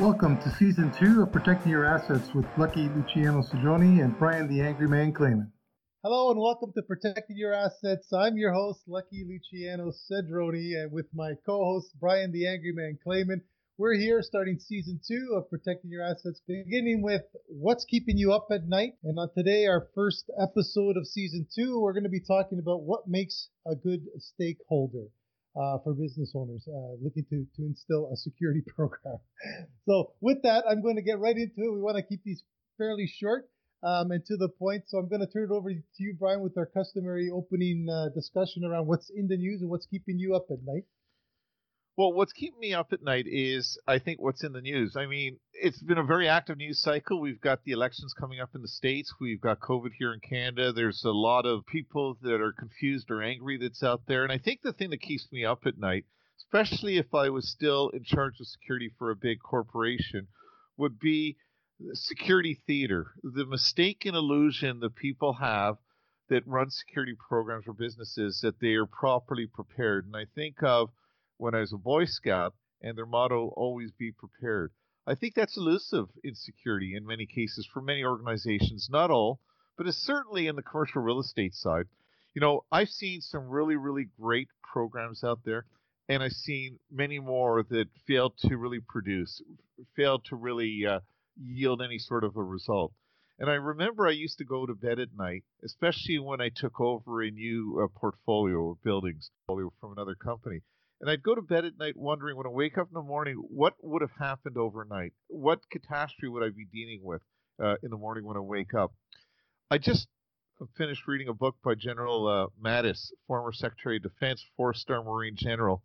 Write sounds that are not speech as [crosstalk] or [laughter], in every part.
Welcome to season two of Protecting Your Assets with Lucky Luciano Cedroni and Brian the Angry Man Clayman. Hello and welcome to Protecting Your Assets. I'm your host, Lucky Luciano Cedroni, and with my co-host, Brian the Angry Man Clayman. We're here starting season two of Protecting Your Assets, beginning with what's keeping you up at night. And on today, our first episode of season two, we're going to be talking about what makes a good stakeholder uh, for business owners uh, looking to, to instill a security [laughs] program. so, with that, I'm going to get right into it. We want to keep these fairly short um, and to the point. So, I'm going to turn it over to you, Brian, with our customary opening uh, discussion around what's in the news and what's keeping you up at night. Well, what's keeping me up at night is, I think, what's in the news. I mean, it's been a very active news cycle. We've got the elections coming up in the States. We've got COVID here in Canada. There's a lot of people that are confused or angry that's out there. And I think the thing that keeps me up at night, especially if I was still in charge of security for a big corporation, would be security theater. The mistaken illusion that people have that run security programs for businesses that they are properly prepared. And I think of when I was a Boy Scout, and their motto, always be prepared. I think that's elusive in security in many cases for many organizations, not all, but it's certainly in the commercial real estate side. You know, I've seen some really, really great programs out there, and I've seen many more that failed to really produce, failed to really uh, yield any sort of a result. And I remember I used to go to bed at night, especially when I took over a new uh, portfolio of buildings from another company. And I'd go to bed at night wondering when I wake up in the morning, what would have happened overnight? What catastrophe would I be dealing with uh, in the morning when I wake up? I just finished reading a book by General uh, Mattis, former Secretary of Defense, four star Marine General.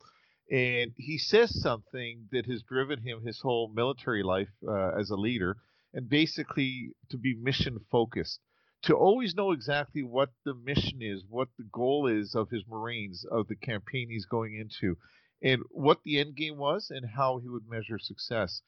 And he says something that has driven him his whole military life uh, as a leader, and basically to be mission focused to always know exactly what the mission is, what the goal is of his Marines, of the campaign he's going into, and what the end game was, and how he would measure success.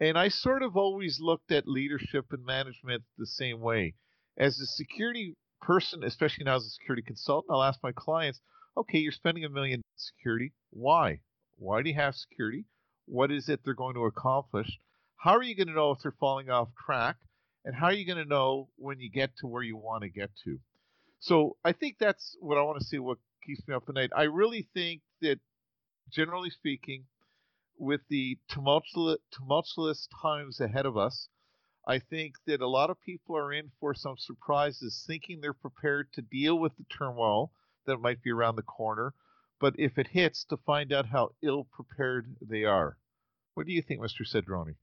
And I sort of always looked at leadership and management the same way. As a security person, especially now as a security consultant, I'll ask my clients, okay, you're spending a million security. Why? Why do you have security? What is it they're going to accomplish? How are you going to know if they're falling off track? And how are you going to know when you get to where you want to get to? So I think that's what I want to see. What keeps me up at night. I really think that, generally speaking, with the tumultuous, tumultuous times ahead of us, I think that a lot of people are in for some surprises, thinking they're prepared to deal with the turmoil that might be around the corner, but if it hits, to find out how ill prepared they are. What do you think, Mr. Cedroni?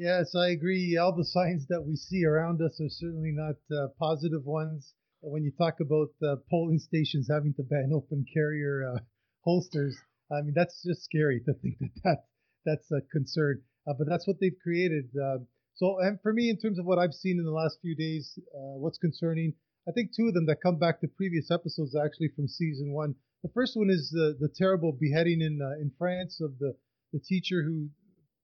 Yes, I agree. All the [laughs] signs that we see around us are certainly not uh, positive ones. When you talk about uh, polling stations having to ban [laughs] open carrier uh, holsters, I mean that's just scary to think that, that that's a concern. Uh, but that's what they've created. Uh, so, and for me, in terms of what I've seen in the last few days, uh, what's concerning, I think two of them that come back to previous episodes actually from season one. The first one is the the terrible beheading in in France of the the teacher who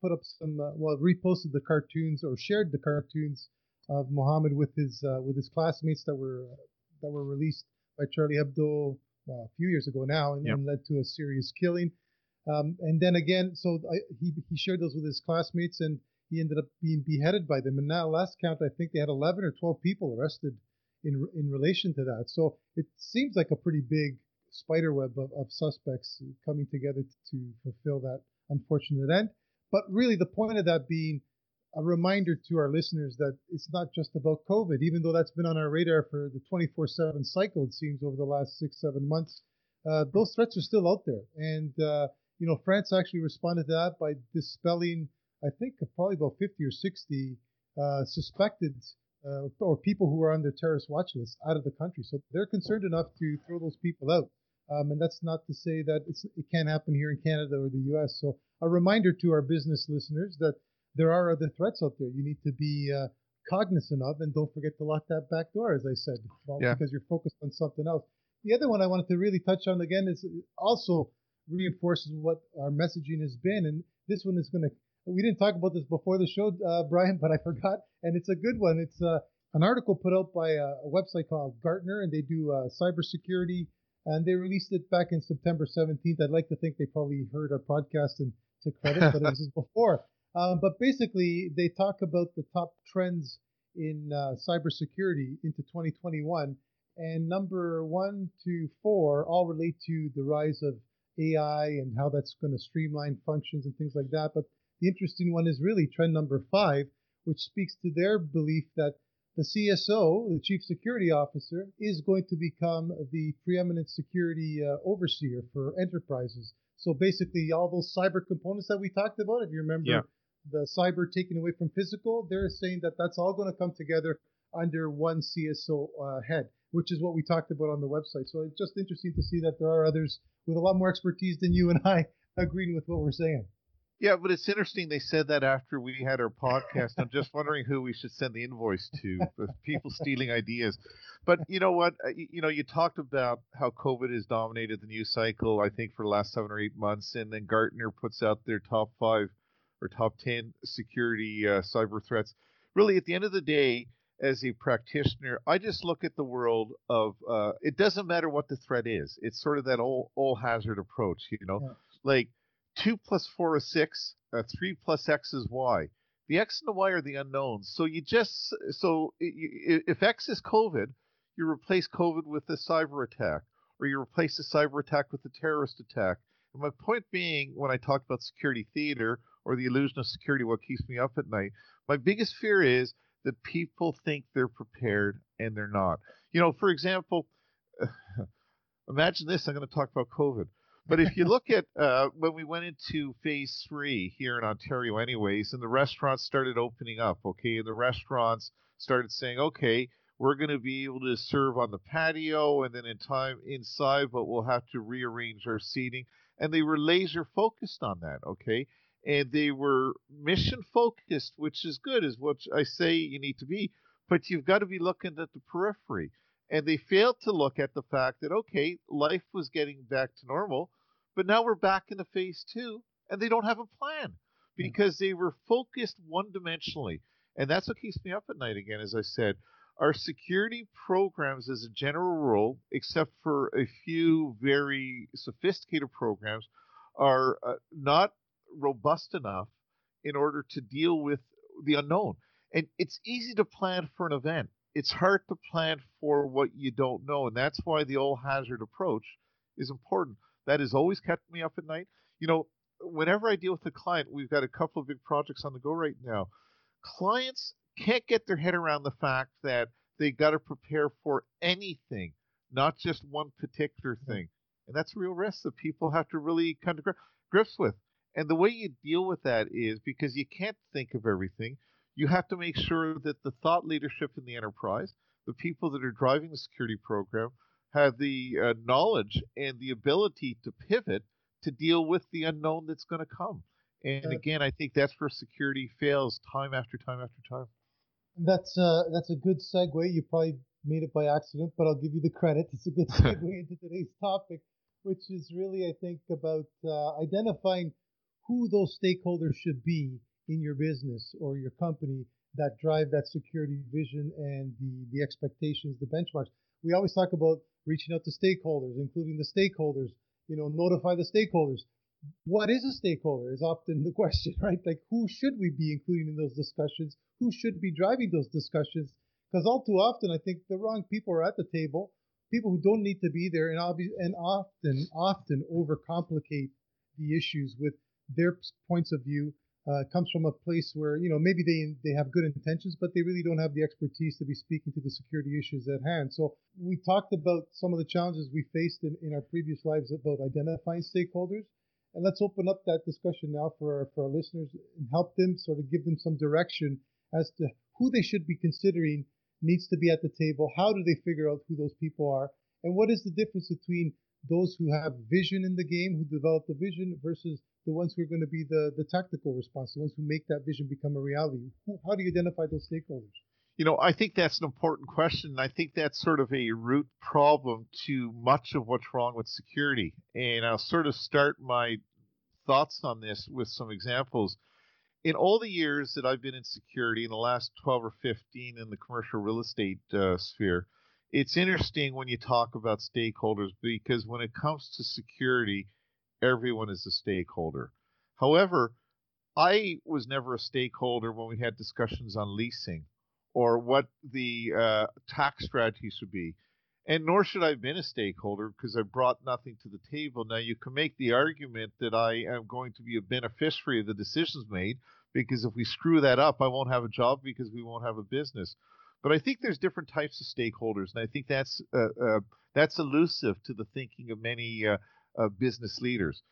put up some, uh, well, reposted the cartoons or shared the cartoons of Mohammed with his uh, with his classmates that were that were released by Charlie Hebdo uh, a few years ago now, and, yep. and led to a serious killing. Um, and then again, so I, he he shared those with his classmates, and he ended up being beheaded by them. And now, last count, I think they had 11 or 12 people arrested in in relation to that. So it seems like a pretty big spider web of, of suspects coming together to fulfill that unfortunate end. But really, the point of that being a reminder to our listeners that it's not just about COVID, even though that's been on our radar for the 24 7 cycle, it seems, over the last six, seven months. Uh, those threats are still out there. And, uh, you know, France actually responded to that by dispelling, I think, probably about 50 or 60 uh, suspected uh, or people who are on their terrorist watch list out of the country. So they're concerned enough to throw those people out. Um, and that's not to say that it can't happen here in Canada or the U.S. So a reminder to our business listeners that there are other threats out there you need to be uh, cognizant of, and don't forget to lock that back door, as I said, well, yeah. because you're focused on something else. The other one I wanted to really touch on again is also reinforces what our messaging has been, and this one is going to. We didn't talk about this before the show, uh, Brian, [laughs] but I forgot, and it's a good one. It's uh, an article put out by a, a, website called Gartner, and they do uh, cybersecurity, and they released it back in September 17th. I'd like to think they probably heard our podcast and took credit, but it was [laughs] before. Um, but basically, they talk about the top trends in uh, cybersecurity into 2021, and number one to four all relate to the rise of AI and how that's going to streamline functions and things like that. But the interesting one is really trend number five, which speaks to their belief that the CSO, the Chief Security Officer, is going to become the preeminent security uh, overseer for enterprises. So basically, all those cyber components that we talked about, if you remember yeah. the cyber taken away from physical, they're saying that that's all going to come together under one CSO uh, head, which is what we talked about on the website. So it's just interesting to see that there are others with a lot more expertise than you and I agreeing with what we're saying. Yeah, but it's interesting they said that after we had our podcast. I'm just wondering who we should send the invoice to people stealing ideas. But you know what? Uh, you know, you talked about how COVID has dominated the news cycle, I think, for the last seven or eight months. And then Gartner puts out their top five or top 10 security uh, cyber threats. Really, at the end of the day, as a practitioner, I just look at the world of uh, it doesn't matter what the threat is. It's sort of that all all hazard approach, you know, yeah. like 2 plus 4 is 6, uh, 3 plus x is y. The x and the y are the unknowns. So you just, so if x is COVID, you replace COVID with a cyber attack, or you replace the cyber attack with a terrorist attack. And my point being, when I talk about security theater or the illusion of security, what keeps me up at night, my biggest fear is that people think they're prepared and they're not. You know, for example, [sighs] imagine this I'm going to talk about COVID. But if you [laughs] look at uh, when we went into phase three here in Ontario, anyways, and the restaurants started opening up, okay, and the restaurants started saying, okay, we're going to be able to serve on the patio and then in time inside, but we'll have to rearrange our seating. And they were laser focused on that, okay? And they were mission focused, which is good, is what I say you need to be. But you've got to be looking at the periphery. And they failed to look at the fact that, okay, life was getting back to normal but now we're back in the phase two, and they don't have a plan because they were focused one dimensionally. And that's what keeps me up at night again, as I said. Our security programs, as a general rule, except for a few very sophisticated programs, are uh, not robust enough in order to deal with the unknown. And it's easy to plan for an event. It's hard to plan for what you don't know. And that's why the all hazard approach is important. That has always kept me up at night. You know, whenever I deal with a client, we've got a couple of big projects on the go right now. Clients can't get their head around the fact that they got to prepare for anything, not just one particular thing. And that's a real risk that people have to really come to grips with. And the way you deal with that is because you can't think of everything, you have to make sure that the thought leadership in the enterprise, the people that are driving the security program, have the uh, knowledge and the ability to pivot to deal with the unknown that's going to come. And again, I think that's where security fails time after time after time. That's uh, that's a good segue. You probably made it by accident, but I'll give you the credit. It's a good [laughs] segue into today's topic, which is really, I think, about uh, identifying who those stakeholders should be in your business or your company that drive that security vision and the the expectations, the benchmarks. We always talk about reaching out to stakeholders, including the stakeholders, you know, notify the stakeholders. What is a stakeholder is often the [laughs] question, right? Like, who should we be including in those discussions? Who should be driving those discussions? Because all too often, I think the wrong people are at the table, people who don't need to be there, and, obvi- and often, often overcomplicate the issues with their points of view uh, comes from a place where you know maybe they they have good intentions, but they really don't have the expertise to be speaking to the security issues at hand. So we talked about some of the challenges we faced in, in our previous lives about identifying stakeholders, and let's open up that discussion now for our, for our listeners and help them sort of give them some direction as to who they should be considering needs to be at the table. How do they figure out who those people are, and what is the difference between those who have vision in the game, who develop the vision, versus the ones who are going to be the, the tactical response, the ones who make that vision become a reality? How do you identify those stakeholders? You know, I think that's an important question. I think that's sort of a root problem to much of what's wrong with security. And I'll sort of start my thoughts on this with some examples. In all the years that I've been in security, in the last 12 or 15 in the commercial real estate uh, sphere, it's interesting when you talk about stakeholders because when it comes to security, everyone is a stakeholder. However, I was never a stakeholder when we had discussions on leasing or what the uh, tax strategy should be. And nor should I have been a stakeholder because I brought nothing to the table. Now, you can make the argument that I am going to be a beneficiary of the decisions made because if we screw that up, I won't have a job because we won't have a business. But I think there's different types of stakeholders, and I think that's uh, uh, that's elusive to the thinking of many uh, business leaders.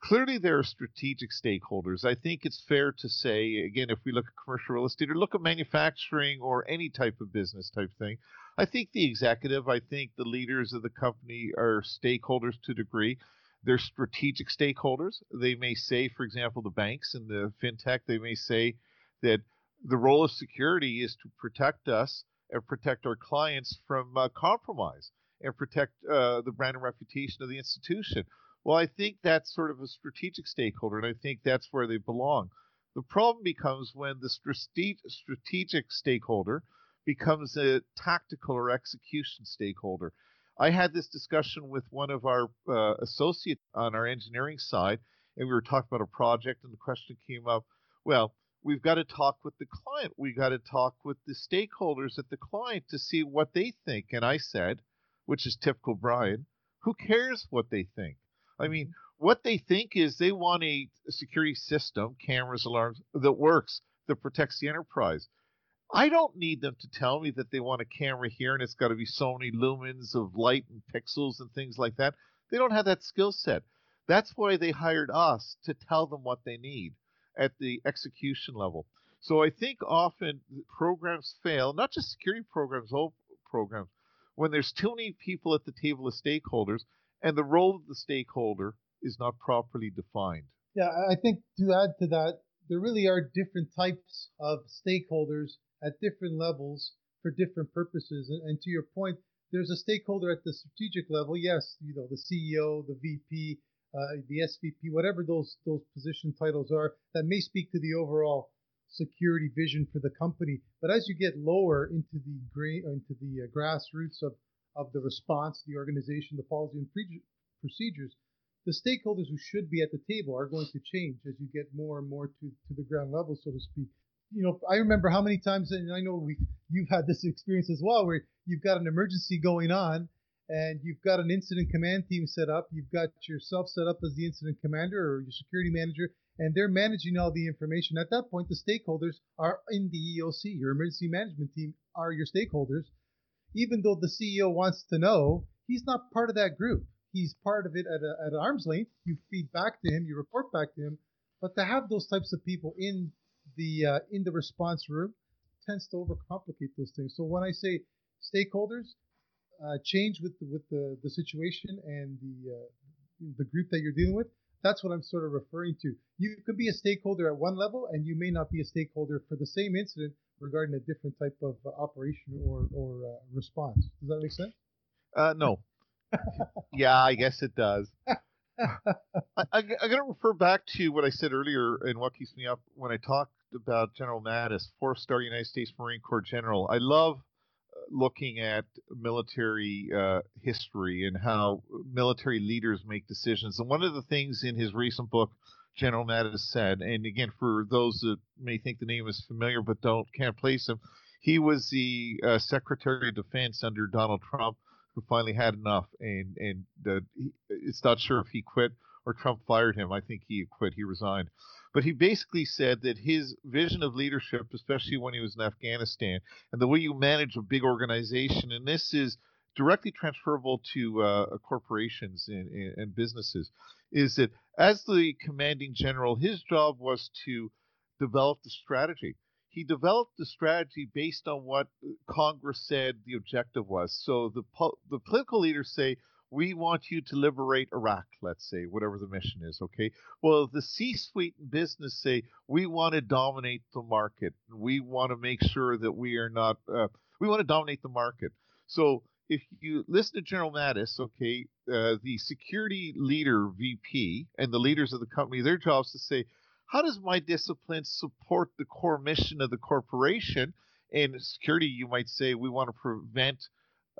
Clearly, there are strategic stakeholders. I think it's fair to say, again, if we look at commercial real estate or look at manufacturing or any type of business type thing, I think the executive, I think the leaders of the company are stakeholders to a degree. They're strategic stakeholders. They may say, for example, the banks and the fintech, they may say that the role of security is to protect us and protect our clients from uh, compromise and protect uh, the brand and reputation of the institution. Well, I think that's sort of a strategic stakeholder, and I think that's where they belong. The problem becomes when the strategic stakeholder becomes a tactical or execution stakeholder. I had this discussion with one of our uh, associates on our engineering side, and we were talking about a project, and the question came up well, we've got to talk with the client. We've got to talk with the stakeholders at the client to see what they think. And I said, which is typical Brian, who cares what they think? I mean, mm-hmm. what they think is they want a security system, cameras, alarms, that works, that protects the enterprise. I don't need them to tell me that they want a camera here and it's got to be so many lumens of light and pixels and things like that. They don't have that skill set. That's why they hired us to tell them what they need at the execution level. So I think often programs fail, not just security programs, all programs, when there's too many people at the table of stakeholders and the role of the stakeholder is not properly defined. Yeah, I think to add to that, there really are different types of stakeholders at different levels for different purposes. And, and, to your point, there's a stakeholder at the strategic level. Yes, you know the CEO, the VP, uh, the SVP, whatever those those position titles are, that may speak to the overall security vision for the company. But as you get lower into the gra- into the uh, grassroots of of the response, the organization, the policy and pre- procedures, the stakeholders who should be at the table are going to change as you get more and more to, to the ground level, so to speak you know, I remember how many times, and I know we you've had this experience as well, where you've got an emergency going on, and you've got an incident command team set up. You've got yourself set up as the incident commander or your security manager, and they're managing all the information. At that point, the stakeholders are in the EOC. Your emergency management team are your stakeholders. Even though the CEO wants to know, he's not part of that group. He's part of it at, a, at arm's length. You feed back to him, you report back to him. But to have those types of people in the uh, in the response room tends to overcomplicate those things. So when I say stakeholders uh, change with the, with the, the situation and the uh, the group that you're dealing with, that's what I'm sort of referring to. You could be a stakeholder at one level, and you may not be a stakeholder for the same incident regarding a different type of uh, operation or or uh, response. Does that make sense? Uh, no. [laughs] yeah, I guess it does. [laughs] I, I, I'm going to refer back to what I said earlier and what keeps me up when I talked about General Mattis, four star United States Marine Corps general. I love looking at military uh, history and how military leaders make decisions. And one of the things in his recent book, General Mattis said, and again, for those that may think the name is familiar but don't can't place him, he was the uh, Secretary of Defense under Donald Trump who finally had enough, and and uh, he, it's not sure if he quit or Trump fired him. I think he quit. He resigned. But he basically said that his vision of leadership, especially when he was in Afghanistan, and the way you manage a big organization, and this is directly transferable to uh, corporations and, and, businesses, is that as the commanding general, his job was to develop the strategy he developed the strategy based on what Congress said the objective was. So the the political leaders say we want you to liberate Iraq, let's say, whatever the mission is, okay? Well, the C-suite in business say we want to dominate the market. We want to make sure that we are not uh, we want to dominate the market. So if you listen to General Mattis, okay, uh, the security leader VP and the leaders of the company, their job is to say, how does my discipline support the core mission of the corporation? And security, you might say, we want to prevent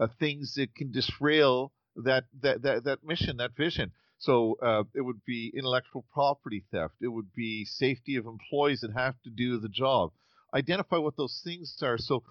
uh, things that can disrail that, that that that mission, that vision. So uh, it would be intellectual property theft. It would be safety of employees that have to do the job. Identify what those things are. So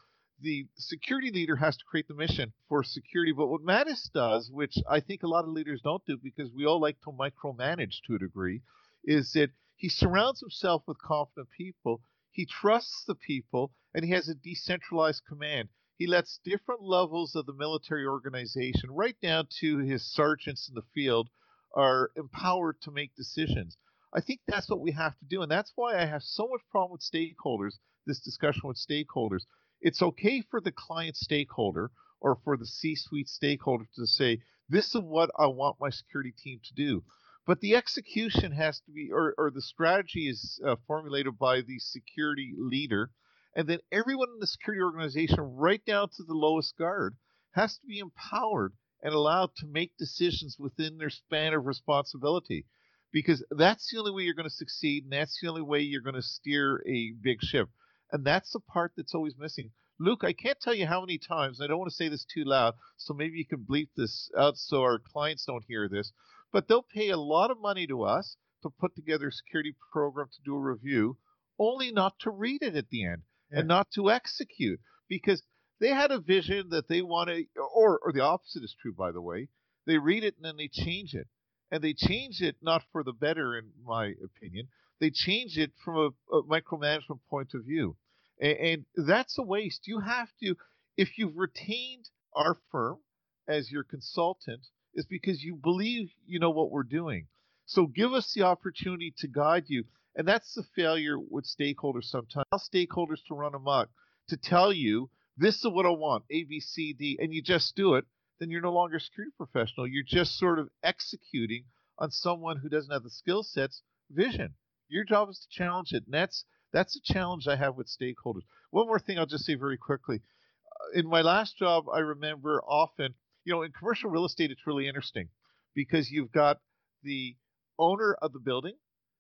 the security leader has to create the mission for security. But what Mattis does, which I think a lot of leaders don't do because we all like to micromanage to a degree, is that he surrounds himself with confident people. He trusts the people and he has a decentralized command. He lets different levels of the military organization, right down to his sergeants in the field, are empowered to make decisions. I think that's what we have to do. And that's why I have so much problem with stakeholders, this discussion with stakeholders, it's okay for the client stakeholder or for the C suite stakeholder to say, this is what I want my security team to do. But the execution has to be, or, or the strategy is uh, formulated by the security leader. And then everyone in the security organization, right down to the lowest guard, has to be empowered and allowed to make decisions within their span of responsibility. Because that's the only way you're going to succeed, and that's the only way you're going to steer a big ship. And that's the part that's always missing. Luke, I can't tell you how many times, I don't want to say this too loud, so maybe you can bleep this out so our clients don't hear this, but they'll pay a lot of money to us to put together a security program to do a review, only not to read it at the end. And not to execute because they had a vision that they want to, or, or the opposite is true, by the way. They read it and then they change it. And they change it not for the better, in my opinion. They change it from a, a micromanagement point of view. And, and that's a waste. You have to, if you've retained our firm as your consultant, is because you believe you know what we're doing. So give us the opportunity to guide you. And that's the failure with stakeholders sometimes. Allow stakeholders to run amok, to tell you, this is what I want, A, B, C, D, and you just do it, then you're no longer a security professional. You're just sort of executing on someone who doesn't have the skill sets vision. Your job is to challenge it. And that's that's a challenge I have with stakeholders. One more thing I'll just say very quickly. Uh, in my last job, I remember often, you know, in commercial real estate, it's really interesting because you've got the owner of the building,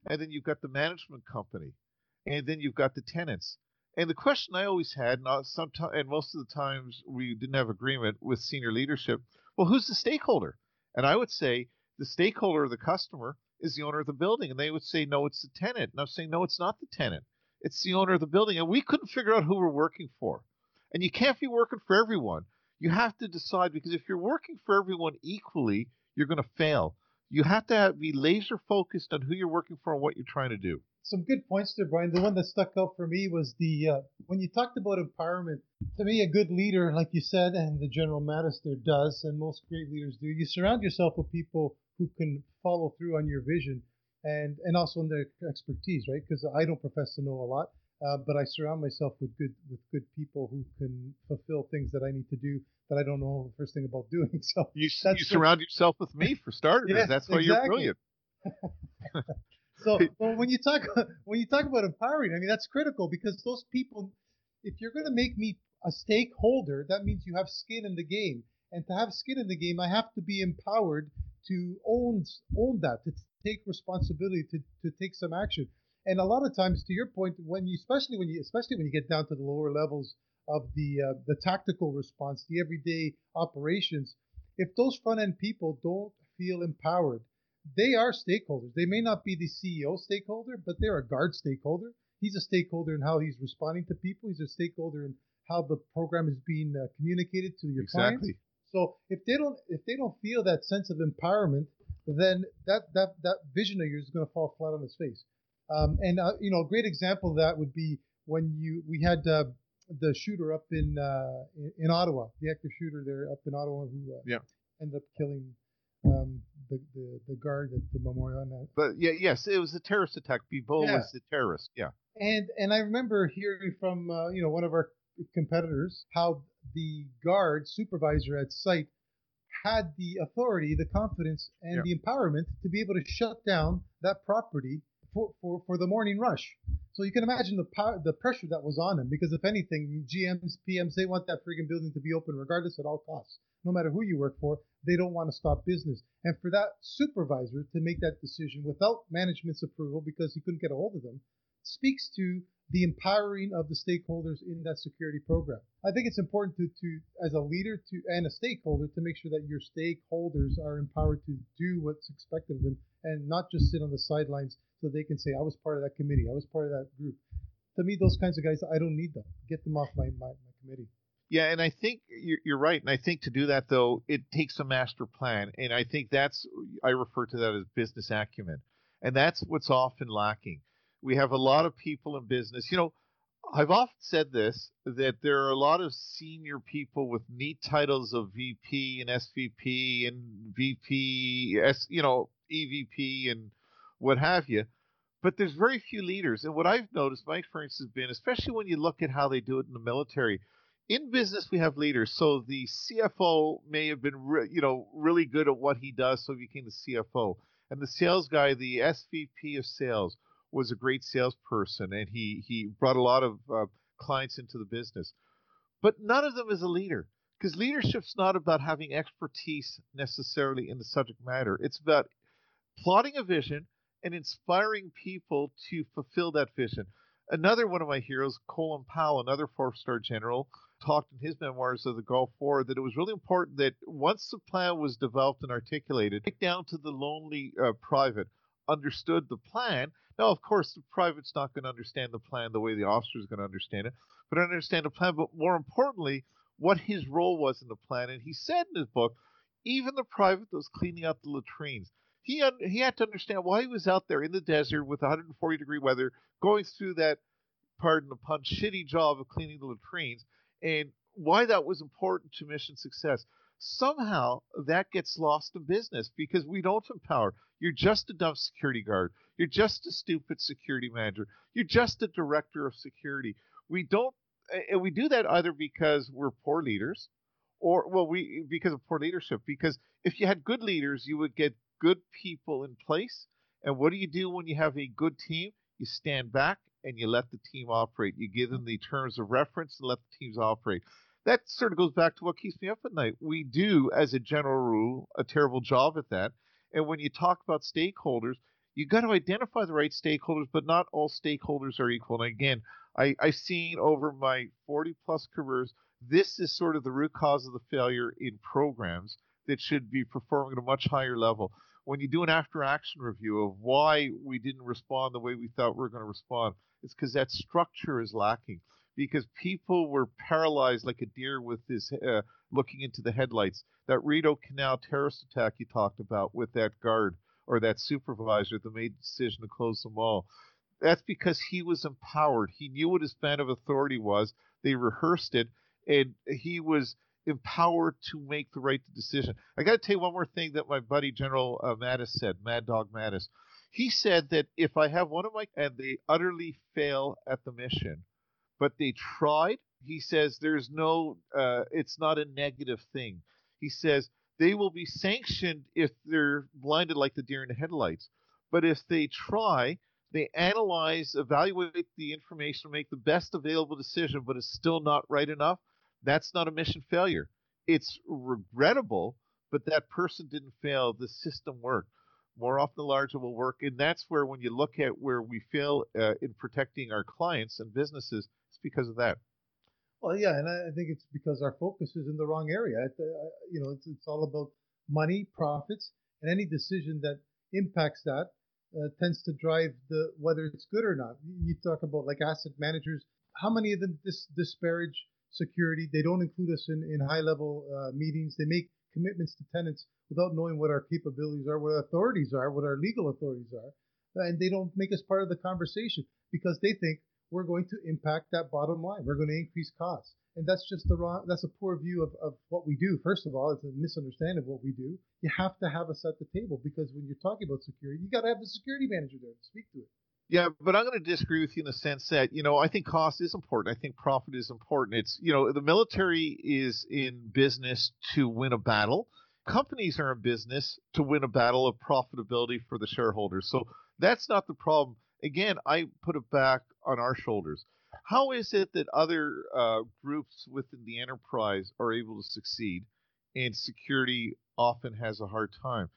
and then you've got the management company, and then you've got the tenants. And the question I always had, and sometimes, and most of the times we didn't have agreement with senior leadership. Well, who's the stakeholder? And I would say the stakeholder, the customer, is the owner of the building, and they would say no, it's the tenant. And I'm saying no, it's not the tenant. It's the owner of the building. And we couldn't figure out who we're working for. And you can't be working for everyone. You have to decide because if you're working for everyone equally, you're going to fail. You have to be laser focused on who you're working for and what you're trying to do. Some good points there, Brian. The one that stuck out for me was the uh, when you talked about empowerment. To me, a good leader, like you said, and the General Mattis does, and most great leaders do, you surround yourself with people who can follow through on your vision and and also in their expertise, right? Because I don't profess to know a lot, uh, but I surround myself with good with good people who can fulfill things that I need to do that I don't know the first thing about [laughs] doing. So you, you surround yourself with me for starters. yes, that's why exactly. you're brilliant. [laughs] so [laughs] well, when you talk when you talk about empowering, I mean that's critical because those people, if you're going to make me a stakeholder, that means you have skin in the game. And to have skin in the game, I have to be empowered to own own that, to take responsibility, to, to take some action. And a lot of times, to your point, when you especially when you especially when you get down to the lower levels of the uh, the tactical response, the everyday operations, if those front end people don't feel empowered, they are stakeholders. They may not be the CEO stakeholder, but they're a guard stakeholder. He's a stakeholder in how he's responding to people. He's a stakeholder in how the program is being uh, communicated to your exactly. clients. So if they don't if they don't feel that sense of empowerment, then that that that vision of yours is going to fall flat on its face. Um, and uh, you know, a great example of that would be when you we had uh, the shooter up in, uh, in, Ottawa, the active shooter there up in Ottawa who uh, yeah. ended up killing um, the, the the guard at the memorial. But yeah, yes, it was a terrorist attack. Bibeau yeah. was the terrorist. Yeah. And and I remember hearing from uh, you know one of our competitors how the guard supervisor at site had the authority, the confidence, and yeah. the empowerment to be able to shut down that property for, for, for the morning rush. So you can imagine the power, the pressure that was on him. Because if anything, GMs, PMs, they want that friggin' building to be open regardless at all costs. No matter who you work for, they don't want to stop business. And for that supervisor to make that decision without management's approval, because he couldn't get a hold of them, speaks to the empowering of the stakeholders in that security program. I think it's important to, to as a leader to and a stakeholder to make sure that your stakeholders are empowered to do what's expected of them and not just sit on the sidelines so they can say I was part of that committee, I was part of that group. To me, those kinds of guys, I don't need them. Get them off my, my, my committee. Yeah, and I think you're, you're right. And I think to do that, though, it takes a master plan. And I think that's, I refer to that as business acumen. And that's what's often lacking. We have a lot of people in business. You know, I've often said this that there are a lot of senior people with neat titles of VP and SVP and VP, S, you know, EVP and what have you. But there's very few leaders. And what I've noticed, my experience has been, especially when you look at how they do it in the military, in business we have leaders. So the CFO may have been, re- you know, really good at what he does, so he became the CFO. And the sales guy, the SVP of sales, was a great salesperson, and he he brought a lot of uh, clients into the business. But none of them is a leader because leadership's not about having expertise necessarily in the subject matter. It's about plotting a vision and inspiring people to fulfill that vision. Another one of my heroes, Colin Powell, another four-star general, talked in his memoirs of the Gulf War that it was really important that once the plan was developed and articulated, right down to the lonely uh, private understood the plan. Now, of course, the private's not going to understand the plan the way the officer is going to understand it, but understand the plan. But more importantly, what his role was in the plan. And he said in his book, even the private that was cleaning out the latrines, he un- he had to understand why he was out there in the desert with 140 degree weather, going through that, pardon the pun, shitty job of cleaning the latrines, and why that was important to mission success. Somehow that gets lost in business because we don't empower. You're just a dumb security guard. You're just a stupid security manager. You're just a director of security. We don't, and we do that either because we're poor leaders, or well, we because of poor leadership. Because if you had good leaders, you would get good people in place. And what do you do when you have a good team? You stand back and you let the team operate. You give them the terms of reference and let the teams operate. That sort of goes back to what keeps me up at night. We do, as a general rule, a terrible job at that. And when you talk about stakeholders, you've got to identify the right stakeholders, but not all stakeholders are equal. And again, I, I've seen over my 40 plus careers, this is sort of the root cause of the failure in programs that should be performing at a much higher level when you do an after action review of why we didn't respond the way we thought we were going to respond, it's because that structure is lacking. Because people were paralyzed like a deer with his uh, looking into the headlights. That Rideau Canal terrorist attack you talked about with that guard or that supervisor that made the decision to close the mall. That's because he was empowered. He knew what his span of authority was. They rehearsed it, and he was empowered to make the right decision. I got to tell you one more thing that my buddy General uh, Mattis said, Mad Dog Mattis. He said that if I have one of my and they utterly fail at the mission, but they tried, he says there's no, uh, it's not a negative thing. He says they will be sanctioned if they're blinded like the deer in the headlights. But if they try, they analyze, evaluate the information, make the best available decision, but it's still not right enough that's not a mission failure. It's regrettable, but that person didn't fail. The system worked. More often the larger will work. And that's where, when you look at where we fail uh, in protecting our clients and businesses, because of that. Well, yeah, and I think it's because our focus is in the wrong area. You know, it's, it's all about money, profits, and any decision that impacts that uh, tends to drive the whether it's good or not. You talk about like asset managers. How many of them dis- disparage security. They don't include us in, in high level uh, meetings. They make commitments to tenants without knowing what our capabilities are, what our authorities are, what our legal authorities are. And they don't make us part of the conversation because they think we're going to impact that bottom line. We're going to increase costs. And that's just the wrong, that's a poor view of, of what we do. First of all, it's a misunderstanding of what we do. You have to have us at the table because when you're talking about security, you got to have the security manager there to speak to it. Yeah, but I'm going to disagree with you in the sense that, you know, I think cost is important. I think profit is important. It's, you know, the military is in business to win a battle. Companies are in business to win a battle of profitability for the shareholders. So that's not the problem. Again, I put it back on our shoulders. How is it that other uh, groups within the enterprise are able to succeed and security often has a hard time?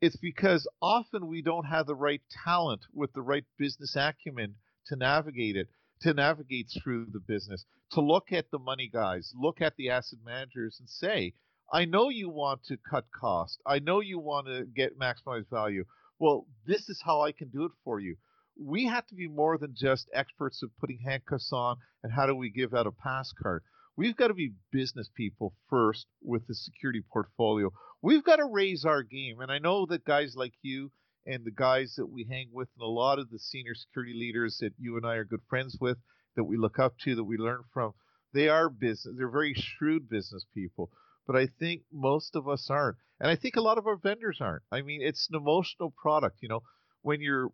It's because often we don't have the right talent with the right business acumen to navigate it, to navigate through the business, to look at the money guys, look at the asset managers and say, I know you want to cut cost. I know you want to get maximized value. Well, this is how I can do it for you. We have to be more than just experts of putting handcuffs on and how do we give out a pass card. We've got to be business people first with the security portfolio. We've got to raise our game. And I know that guys like you and the guys that we hang with and a lot of the senior security leaders that you and I are good friends with, that we look up to, that we learn from, they are business. They're very shrewd business people. But I think most of us aren't. And I think a lot of our vendors aren't. I mean, it's an emotional product. You know, when you're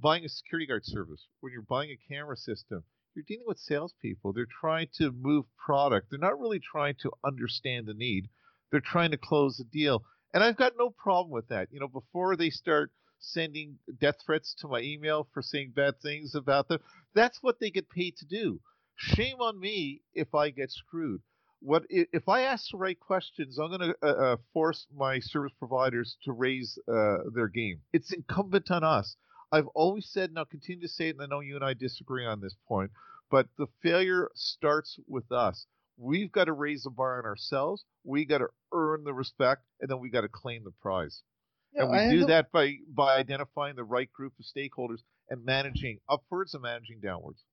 buying a security guard service, when you're buying a camera system, you're dealing with salespeople. They're trying to move product. They're not really trying to understand the need. They're trying to close the deal. And I've got no problem with that. You know, before they start sending death threats to my email for saying bad things about them, that's what they get paid to do. Shame on me if I get screwed. What if I ask the right questions? I'm going to uh, uh, force my service providers to raise uh, their game. It's incumbent on us. I've always said, and I'll continue to say it, and I know you and I disagree on this point, but the failure starts with us. We've got to raise the bar on ourselves. We got to earn the respect, and then we got to claim the prize. Yeah, and we I do that by by identifying the right group of stakeholders and managing upwards and managing downwards.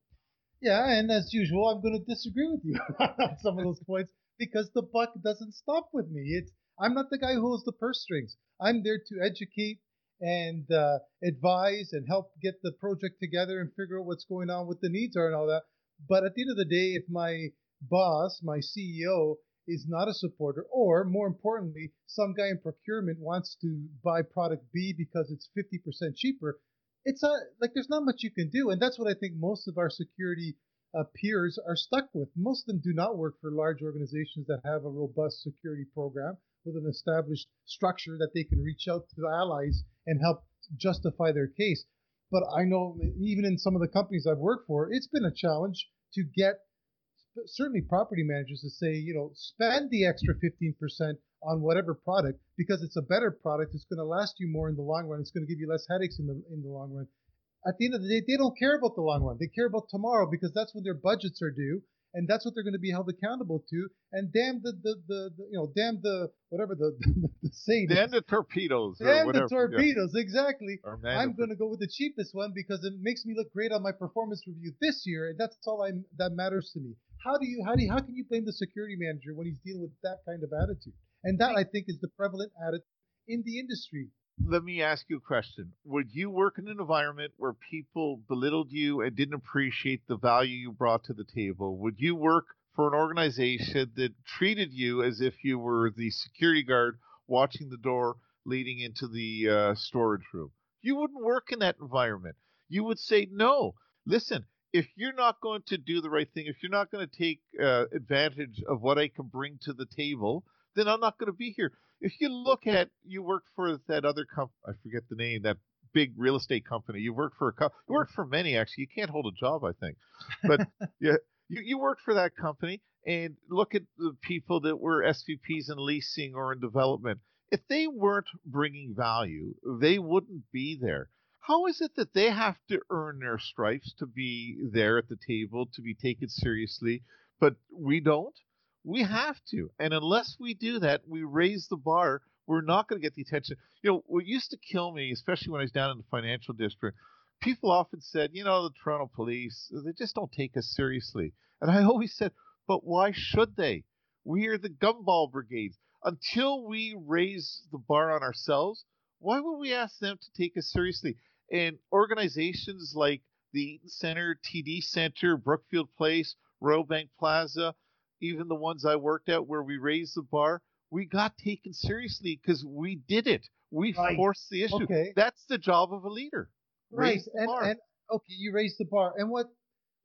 Yeah, and as usual, I'm going to disagree with you [laughs] on some of those points because the buck doesn't stop with me. It's I'm not the guy who holds the purse strings. I'm there to educate and uh, advise and help get the project together and figure out what's going on, what the needs are, and all that. But at the end of the day, if my boss, my CEO, is not a supporter, or more importantly, some guy in procurement wants to buy product B because it's 50% cheaper, it's a, like there's not much you can do. And that's what I think most of our security uh, peers are stuck with. Most of them do not work for large organizations that have a robust security program with an established structure that they can reach out to allies and help justify their case. But I know even in some of the companies I've worked for, it's been a challenge to get certainly property managers to say, you know, spend the extra 15% on whatever product because it's a better product. It's going to last you more in the long run. It's going to give you less headaches in the in the long run. At the end of the day, they don't care about the long run. They care about tomorrow because that's when their budgets are due and that's what they're going to be held accountable to. And damn the the, the, the you know damn the whatever the [laughs] the, the saying. Damn the torpedoes. Damn whatever, the torpedoes. Yeah. Exactly. I'm going to go with the cheapest one because it makes me look great on my performance review this year, and that's all I that matters to me. How do you how do you, how can you blame the security manager when he's dealing with that kind of attitude? And that I think is the prevalent attitude in the industry let me ask you a question. Would you work in an environment where people belittled you and didn't appreciate the value you brought to the table? Would you work for an organization that treated you as if you were the security guard watching the door leading into the uh, storage room? You wouldn't work in that environment. You would say, no, listen, if you're not going to do the right thing, if you're not going to take uh, advantage of what I can bring to the table, then I'm not going to be here if you look at you worked for that other company, I forget the name, that big real estate company. You worked for a co- you worked for many actually. You can't hold a job, I think, but [laughs] yeah, you you worked for that company. And look at the people that were SVPs in leasing or in development. If they weren't bringing value, they wouldn't be there. How is it that they have to earn their stripes to be there at the table, to be taken seriously, but we don't? We have to. And unless we do that, we raise the bar, we're not going to get the attention. You know, what used to kill me, especially when I was down in the financial district, people often said, you know, the Toronto police, they just don't take us seriously. And I always said, but why should they? We are the gumball brigades. Until we raise the bar on ourselves, why would we ask them to take us seriously? And organizations like the Eaton Center, TD Center, Brookfield Place, Royal Bank Plaza, even the ones I worked at where we raised the bar, we got taken seriously because we did it. We right. forced the issue. Okay. That's the job of a leader. Right. And, and, okay, you raised the bar. And what,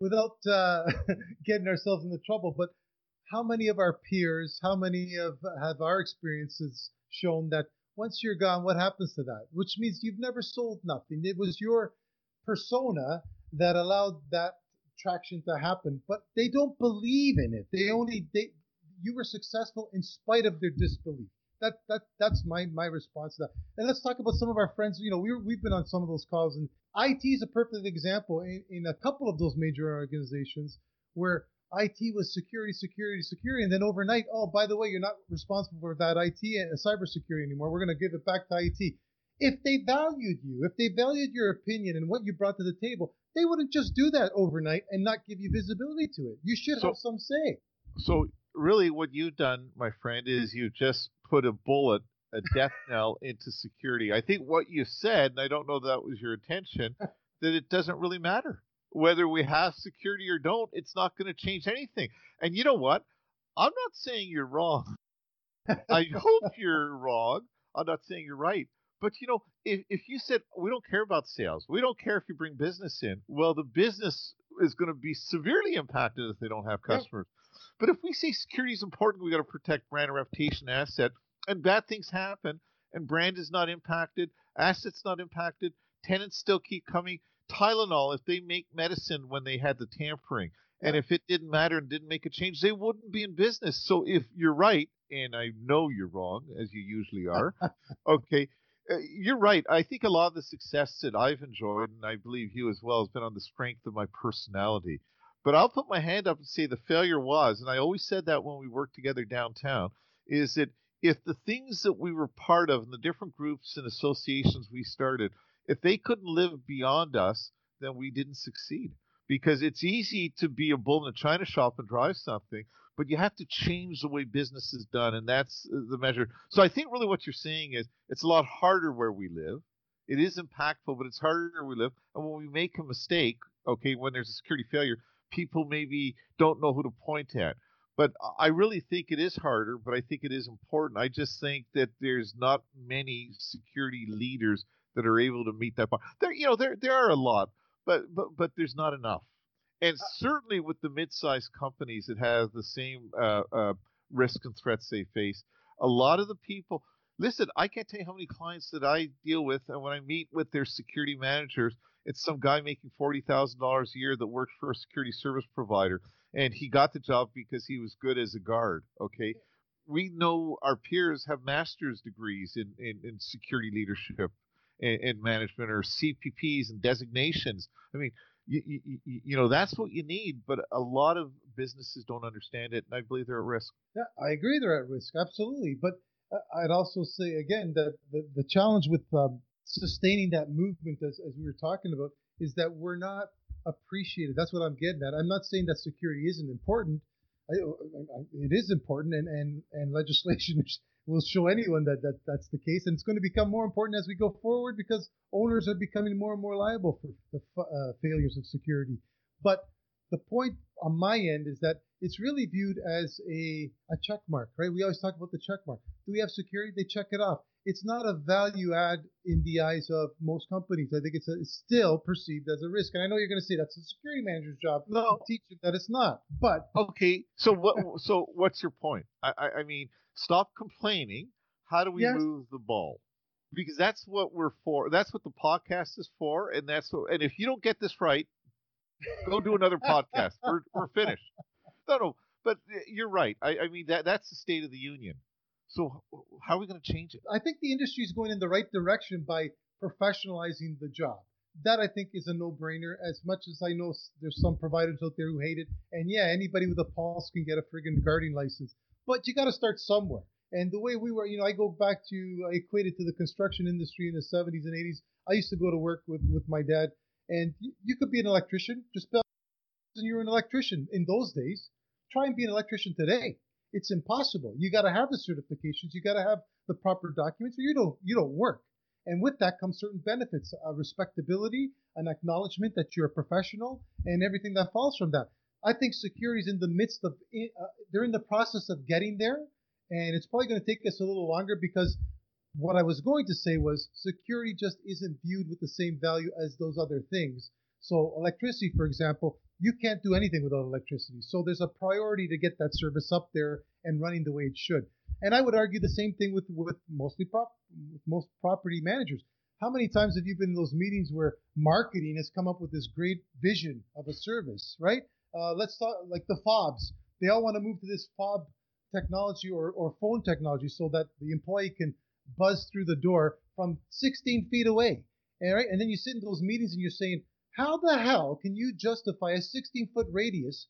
without uh, [laughs] getting ourselves into trouble, but how many of our peers, how many of have our experiences shown that once you're gone, what happens to that? Which means you've never sold nothing. It was your persona that allowed that traction to happen, but they don't believe in it. They only they you were successful in spite of their disbelief. That that that's my my response to that. And let's talk about some of our friends. You know, we we've been on some of those calls, and IT is a perfect example in, in a couple of those major organizations where IT was security, security, security, and then overnight, oh, by the way, you're not responsible for that IT and uh, cybersecurity anymore. We're going to give it back to IT. If they valued you, if they valued your opinion and what you brought to the table, they wouldn't just do that overnight and not give you visibility to it. You should so, have some say. So, really, what you've done, my friend, is you just put a bullet, a death [laughs] knell into security. I think what you said, and I don't know that was your intention, [laughs] that it doesn't really matter whether we have security or don't. It's not going to change anything. And you know what? I'm not saying you're wrong. [laughs] I hope you're wrong. I'm not saying you're right. But you know, if, if you said we don't care about sales, we don't care if you bring business in, well, the business is going to be severely impacted if they don't have customers. Yeah. But if we say security is important, we got to protect brand and reputation asset, and bad things happen, and brand is not impacted, assets not impacted, tenants still keep coming. Tylenol, if they make medicine when they had the tampering, and if it didn't matter and didn't make a change, they wouldn't be in business. So if you're right, and I know you're wrong, as you usually are, [laughs] okay, Uh, you're right. I think a lot of the success that I've enjoyed, and I believe you as well, has been on the strength of my personality. But I'll put my hand up and say the failure was, and I always said that when we worked together downtown, is that if the things that we were part of and the different groups and associations we started, if they couldn't live beyond us, then we didn't succeed. Because it's easy to be a bull in a china shop and drive something, but you have to change the way business is done, and that's uh, the measure. So I think really what you're saying is it's a lot harder where we live. It is impactful, but it's harder where we live. And when we make a mistake, okay, when there's a security failure, people maybe don't know who to point at. But I really think it is harder, but I think it is important. I just think that there's not many security leaders that are able to meet that bar. There, you know, there there are a lot, but but but there's not enough. And uh, certainly with the mid-sized companies that have the same uh, uh, risks and threats they face, a lot of the people. Listen, I can't tell you how many clients that I deal with, and when I meet with their security managers, it's some guy making forty thousand dollars a year that works for a security service provider, and he got the job because he was good as a guard. Okay, we know our peers have master's degrees in in, in security leadership and, and management, or CPPs and designations. I mean, you, you, you, know that's what you need but a lot of businesses don't understand it and i believe they're at risk. Yeah i agree they're at risk absolutely but uh, i'd also say again that the, the challenge with um, sustaining that movement as, as we were talking about is that we're not appreciated. That's what i'm getting at. I'm not saying that security isn't important. I, I, it is important and, and, and [laughs] legislation will show anyone that, that that's the case. And it's going to become more important as we go forward because owners are becoming more and more liable for the uh, failures of security. But the point on my end is that it's really viewed as a, a check mark, right? We always talk about the check mark. Do we have security? They check it off. It's not a value add in the eyes of most companies. I think it's, a, it's still perceived as a risk. And I know you're going to say that's a security manager's job no. teach you that it's not. But okay, so what? so what's your point? I, I, I mean, stop complaining. How do we yes. move the ball? Because that's what we're for. That's what the podcast is for, and that's what. And if you don't get this right, go do another podcast. We're we're finished. No, no, but uh, you're right. I, I mean that that's the state of the union. So how are we going to change it? I think the industry is going in the right direction by professionalizing the job. That I think is a no-brainer. As much as I know there's some providers out there who hate it, and yeah, anybody with a pulse can get a friggin' guarding license but you got to start somewhere. And the way we were, you know, I go back to, I equated to the construction industry in the 70s and 80s. I used to go to work with, with my dad, and you, you could be an electrician, just and you're an electrician in those days. Try and be an electrician today. It's impossible. You got to have the certifications. You got to have the proper documents, or you don't you don't work. And with that comes certain benefits, uh, respectability, an acknowledgement that you're a professional, and everything that falls from that. I think security is in the midst of, uh, they're in the process of getting there. And it's probably going to take us a little longer because what I was going to say was security just isn't viewed with the same value as those other things. So, electricity, for example, you can't do anything without electricity. So, there's a priority to get that service up there and running the way it should. And I would argue the same thing with, with mostly prop, with most property managers. How many times have you been in those meetings where marketing has come up with this great vision of a service, right? uh, let's talk like the fobs. They all want to move to this fob technology or, or phone technology so that the employee can buzz through the door from 16 feet away. Right, and then you sit in those meetings and you're saying, how the hell can you justify a 16 foot radius?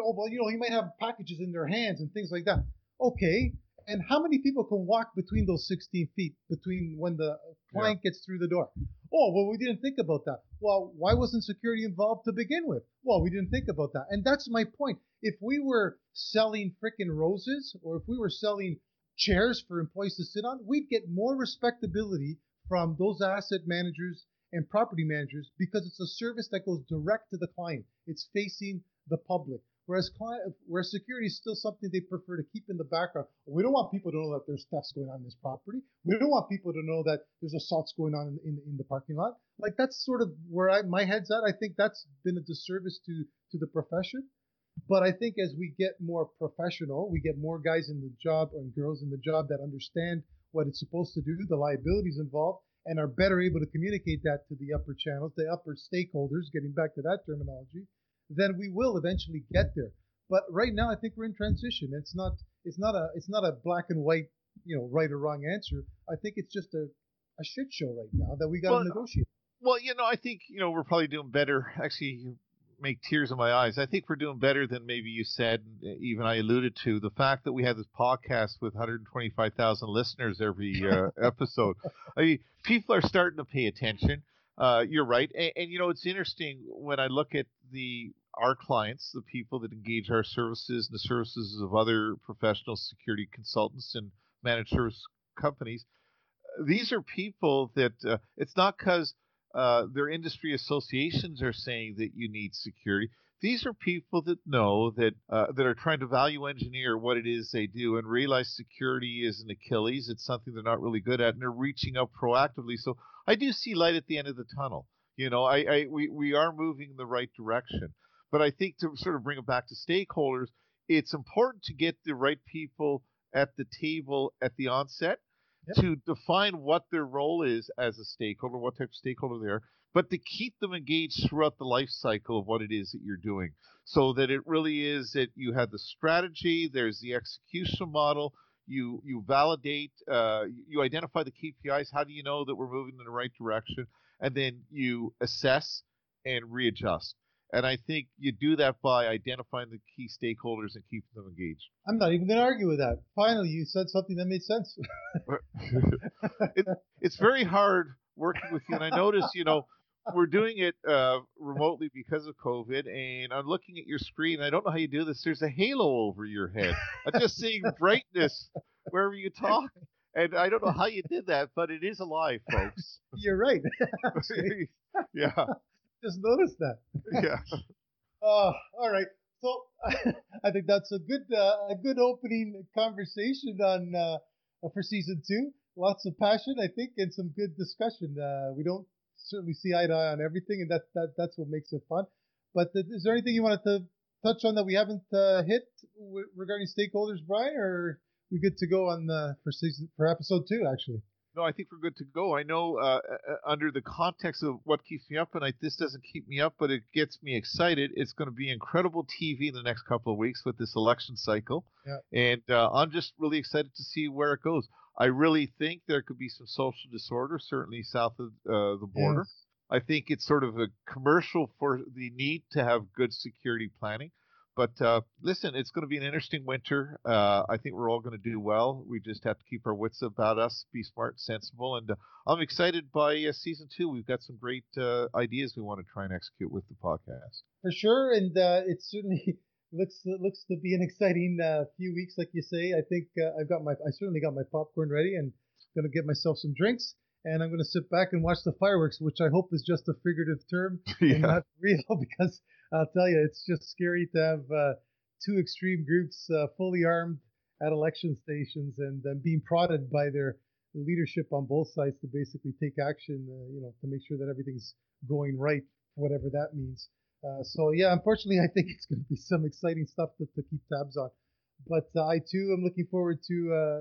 Oh, well, you know, you might have packages in their hands and things like that. Okay, and how many people can walk between those 16 feet between when the client yeah. gets through the door? Oh, well, we didn't think about that. Well, why wasn't security involved to begin with? Well, we didn't think about that. And that's my point. If we were selling freaking roses or if we were selling chairs for employees to sit on, we'd get more respectability from those asset managers and property managers because it's a service that goes direct to the client. It's facing the public. Whereas client, whereas security is still something they prefer to keep in the background. We don't want people to know that there's thefts going on in this property. We don't want people to know that there's assaults going on in, in, in the parking lot. Like that's sort of where I, my head's at. I think that's been a disservice to to the profession. But I think as we get more professional, we get more guys in the job and girls in the job that understand what it's supposed to do, the liabilities involved, and are better able to communicate that to the upper channels, the upper stakeholders, getting back to that terminology then we will eventually get there. But right now, I think we're in transition. It's not it's not a it's not a black and white you know right or wrong answer. I think it's just a a shit show right now that we got to well, negotiate. Well, you know, I think you know we're probably doing better. Actually, make tears in my eyes. I think we're doing better than maybe you said. Even I alluded to the fact that we have this podcast with 125,000 listeners every [laughs] uh, episode. I mean, people are starting to pay attention. Uh, you're right, and, and, you know it's interesting when I look at the our clients, the people that engage our services and the services of other professional security consultants and managed service companies. These are people that uh, it's not because uh, their industry associations are saying that you need security. These are people that know that uh, that are trying to value engineer what it is they do and realize security is an Achilles. It's something they're not really good at, and they're reaching out proactively. So I do see light at the end of the tunnel. You know, I, I we, we are moving in the right direction. But I think to sort of bring it back to stakeholders, it's important to get the right people at the table at the onset to define what their role is as a stakeholder, what type of stakeholder they are, but to keep them engaged throughout the life cycle of what it is that you're doing. So that it really is that you have the strategy, there's the execution model, you you validate, uh, you identify the KPIs. How do you know that we're moving in the right direction? And then you assess and readjust. And I think you do that by identifying the key stakeholders and keeping them engaged. I'm not even going to argue with that. Finally, you said something that made sense. [laughs] it, it's very hard working with you, and I notice, you know, we're doing it uh, remotely because of COVID, and I'm looking at your screen. I don't know how you do this. There's a halo over your head. I'm just seeing [laughs] brightness wherever you talk, and I don't know how you did that, but it is alive, folks. You're right. [laughs] yeah. Just noticed that. Yeah. Uh, [laughs] all right. So [laughs] I think that's a good uh, a good opening conversation on uh, for season two. Lots of passion, I think, and some good discussion. Uh, we don't certainly see eye to eye on everything, and that, that that's what makes it fun. But th- is there anything you wanted to touch on that we haven't uh, hit w- regarding stakeholders, Brian, or we good to go on the, for season for episode two? Actually, no, I think we're good to go. I know uh, uh, under the context of what keeps me up at night, this doesn't keep me up, but it gets me excited. It's going to be incredible TV in the next couple of weeks with this election cycle, yeah. and uh, I'm just really excited to see where it goes. I really think there could be some social disorder, certainly south of uh, the border. Yes. I think it's sort of a commercial for the need to have good security planning. But uh, listen, it's going to be an interesting winter. Uh, I think we're all going to do well. We just have to keep our wits about us, be smart, sensible, and uh, I'm excited by uh, season two. We've got some great uh, ideas we want to try and execute with the podcast. For sure, and uh, it certainly [laughs] looks looks to be an exciting few weeks, like you say. I think I've got my I certainly got my popcorn ready and going to get myself some drinks and I'm going to sit back and watch the fireworks, which I hope is just a figurative term [laughs] yeah. and not [laughs] real, because I'll tell you, it's just scary to have uh, two extreme groups uh, fully armed at election stations and then being prodded by their leadership on both sides to basically take action, uh, you know, to make sure that everything's going right, whatever that means. Uh, so yeah, unfortunately, I think it's going to be some exciting stuff to, to keep tabs on. But uh, I too am looking forward to uh,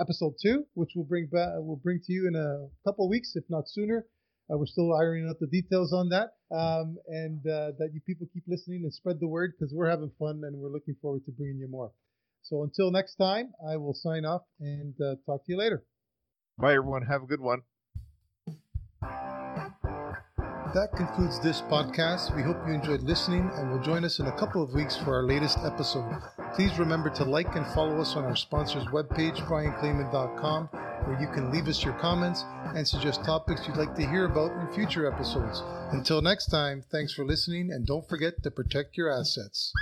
episode two, which we'll bring back, we'll bring to you in a couple weeks, if not sooner. Uh, we're still ironing out the details on that, um, and uh, that you people keep listening and spread the word because we're having fun and we're looking forward to bringing you more. So until next time, I will sign off and uh, talk to you later. Bye, everyone. Have a good one. That concludes this podcast. We hope you enjoyed listening and will join us in a couple of weeks for our latest episode. Please remember to like and follow us on our sponsor's webpage, brianclayman.com, where you can leave us your comments and suggest topics you'd like to hear about in future episodes. Until next time, thanks for listening and don't forget to protect your assets.